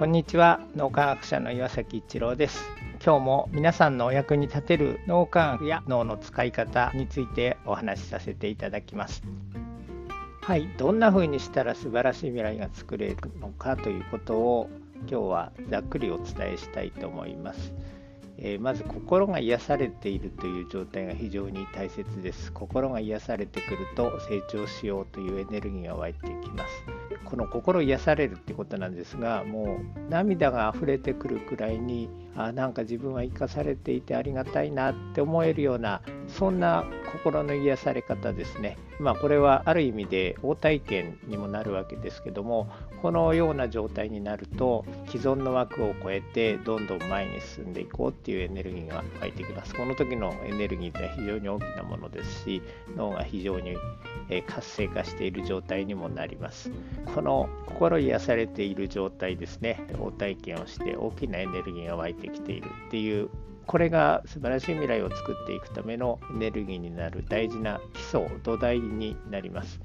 こんにちは。脳科学者の岩崎一郎です。今日も皆さんのお役に立てる脳科学や脳の使い方についてお話しさせていただきます。はい。どんな風にしたら素晴らしい未来が作れるのかということを今日はざっくりお伝えしたいと思います。え、まず心が癒されているという状態が非常に大切です。心が癒されてくると成長しようというエネルギーが湧いてきます。この心癒されるってことなんですがもう涙が溢れてくるくらいにあなんか自分は生かされていてありがたいなって思えるようなそんな心の癒され方ですね。まあこれはある意味で応体験にもなるわけですけどもこのような状態になると既存の枠を超えてどんどん前に進んでいこうっていうエネルギーが湧いてきます。この時のエネルギーって非常に大きなものですし脳が非常に活性化している状態にもなります。この心癒されている状態ですね。応体験をして大きなエネルギーが湧いてきているっていうこれが素晴らしい未来を作っていくためのエネルギーになる大事な基礎土台になります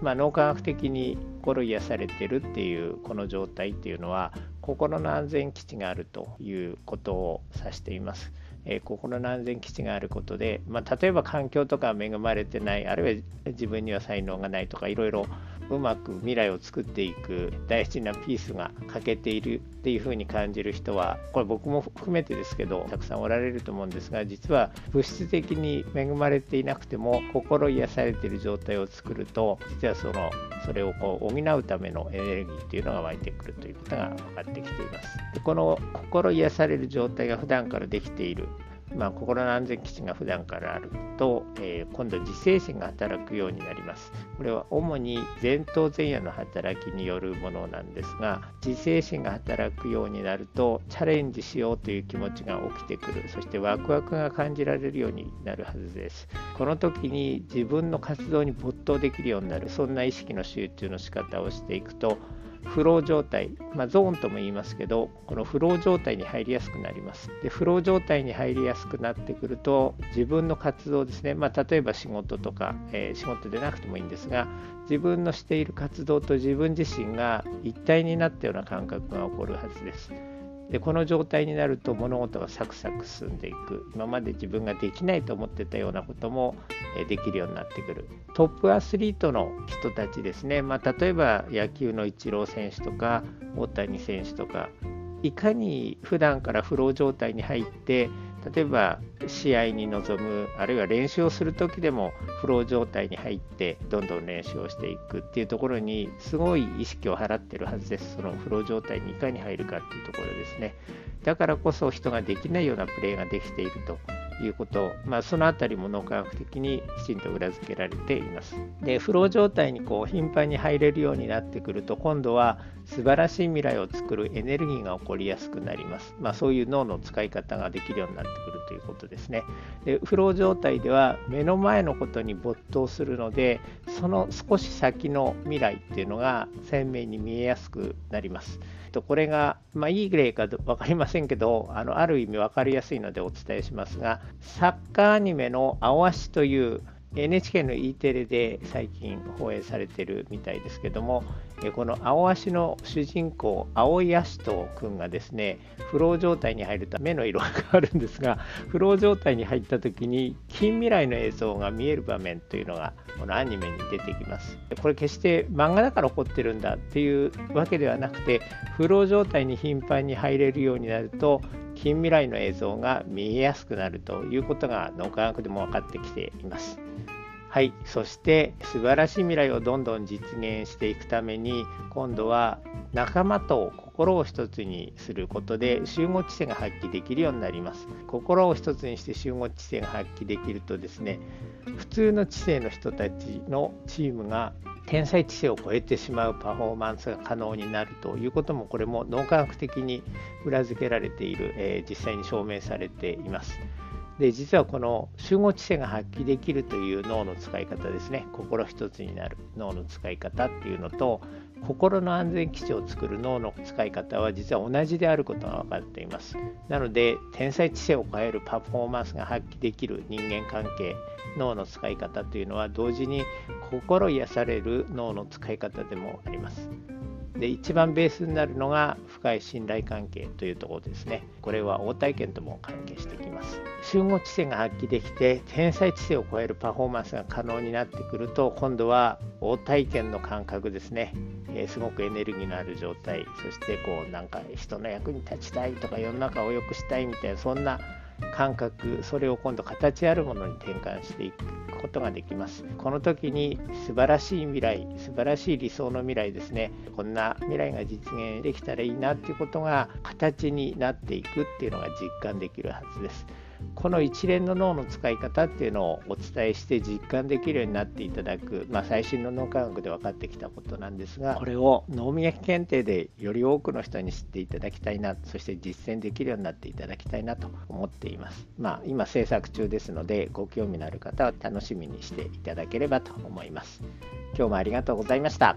まあ、脳科学的に心癒されてるっていうこの状態っていうのは心の安全基地があるということを指しています。えー、心の安全基地があることで、まあ、例えば環境とか恵まれてないあるいは自分には才能がないとかいろいろうまく未来を作っていく大事なピースが欠けているっていうふうに感じる人はこれ僕も含めてですけどたくさんおられると思うんですが実は物質的に恵まれていなくても心癒されている状態を作ると実はそのそれをこう補うためのエネルギーっていうのが湧いてくるということが分かってきています。でこの心癒される状態が普段からできているまあ、心の安全基地が普段からあると、えー、今度自制心が働くようになります。これは主に前頭前野の働きによるものなんですが自制心が働くようになるとチャレンジしようという気持ちが起きてくるそしてワクワクが感じられるようになるはずです。この時に自分の活動に没頭できるようになるそんな意識の集中の仕方をしていくとフロー状態、まあ、ゾーンとも言いますけど、このフロー状態に入りやすくなります。で、フロー状態に入りやすくなってくると、自分の活動ですね、まあ、例えば仕事とか、えー、仕事でなくてもいいんですが、自分のしている活動と自分自身が一体になったような感覚が起こるはずです。でこの状態になると物事がサクサク進んでいく。今まで自分ができないと思ってたようなこともできるようになってくる。トップアスリートの人たちですね、まあ、例えば野球のイチロー選手とか大谷選手とかいかに普段からフロー状態に入って例えば試合に臨むあるいは練習をする時でもフロー状態に入ってどんどん練習をしていくっていうところにすごい意識を払ってるはずです。そのフロー状態にいかに入るかっていうところですね。だからこそ人ができないようなプレーができているということ、まあ、そのあたりも脳科学的にきちんと裏付けられています。で、フロー状態にこう頻繁に入れるようになってくると、今度は素晴らしい未来を作るエネルギーが起こりやすくなります。まあ、そういう脳の使い方ができるようになってくるということですね。で、フロー状態では目の前のことに没頭するので、その少し先の未来っていうのが鮮明に見えやすくなります。とこれが、まあ、いい例か分かりませんけどあのある意味分かりやすいのでお伝えしますがサッカーアニメの「青足」という NHK の E テレで最近放映されてるみたいですけどもこの青足の主人公青井葦人君がですねフロー状態に入ると目の色が変わるんですがフロー状態に入った時に近未来の映像が見える場面というのがこのアニメに出てきますこれ決して漫画だから起こってるんだっていうわけではなくてフロー状態に頻繁に入れるようになると近未来の映像が見えやすくなるということが脳科学でも分かってきています。はい、そして素晴らしい未来をどんどん実現していくために今度は仲間と心を一つにすることで集合知性が発揮できるようになります心を一つにして集合知性が発揮できるとですね普通の知性の人たちのチームが天才知性を超えてしまうパフォーマンスが可能になるということもこれも脳科学的に裏付けられている、えー、実際に証明されています。で実はこの集合知性が発揮できるという脳の使い方ですね。心一つになる脳の使い方っていうのと心の安全基地を作る脳の使い方は実は同じであることが分かっています。なので天才知性を変えるパフォーマンスが発揮できる人間関係脳の使い方というのは同時に心癒される脳の使い方でもあります。で一番ベースになるのが深い信頼関係というところですね。これは応体験とも関係してきます。集合知性が発揮できて天才知性を超えるパフォーマンスが可能になってくると今度は応体験の感覚ですね、えー、すごくエネルギーのある状態。そしてこうなんか人の役に立ちたいとか世の中を良くしたいみたいなそんな感覚。それを今度形あるものに転換していく。ことができます。この時に素晴らしい未来素晴らしい理想の未来ですね。こんな未来が実現できたらいいなっていうことが形になっていくっていうのが実感できるはずです。この一連の脳の使い方っていうのをお伝えして実感できるようになっていただく、まあ、最新の脳科学で分かってきたことなんですがこれを脳磨き検定でより多くの人に知っていただきたいなそして実践できるようになっていただきたいなと思っています、まあ、今制作中ですのでご興味のある方は楽しみにしていただければと思います。今日もありがとうございました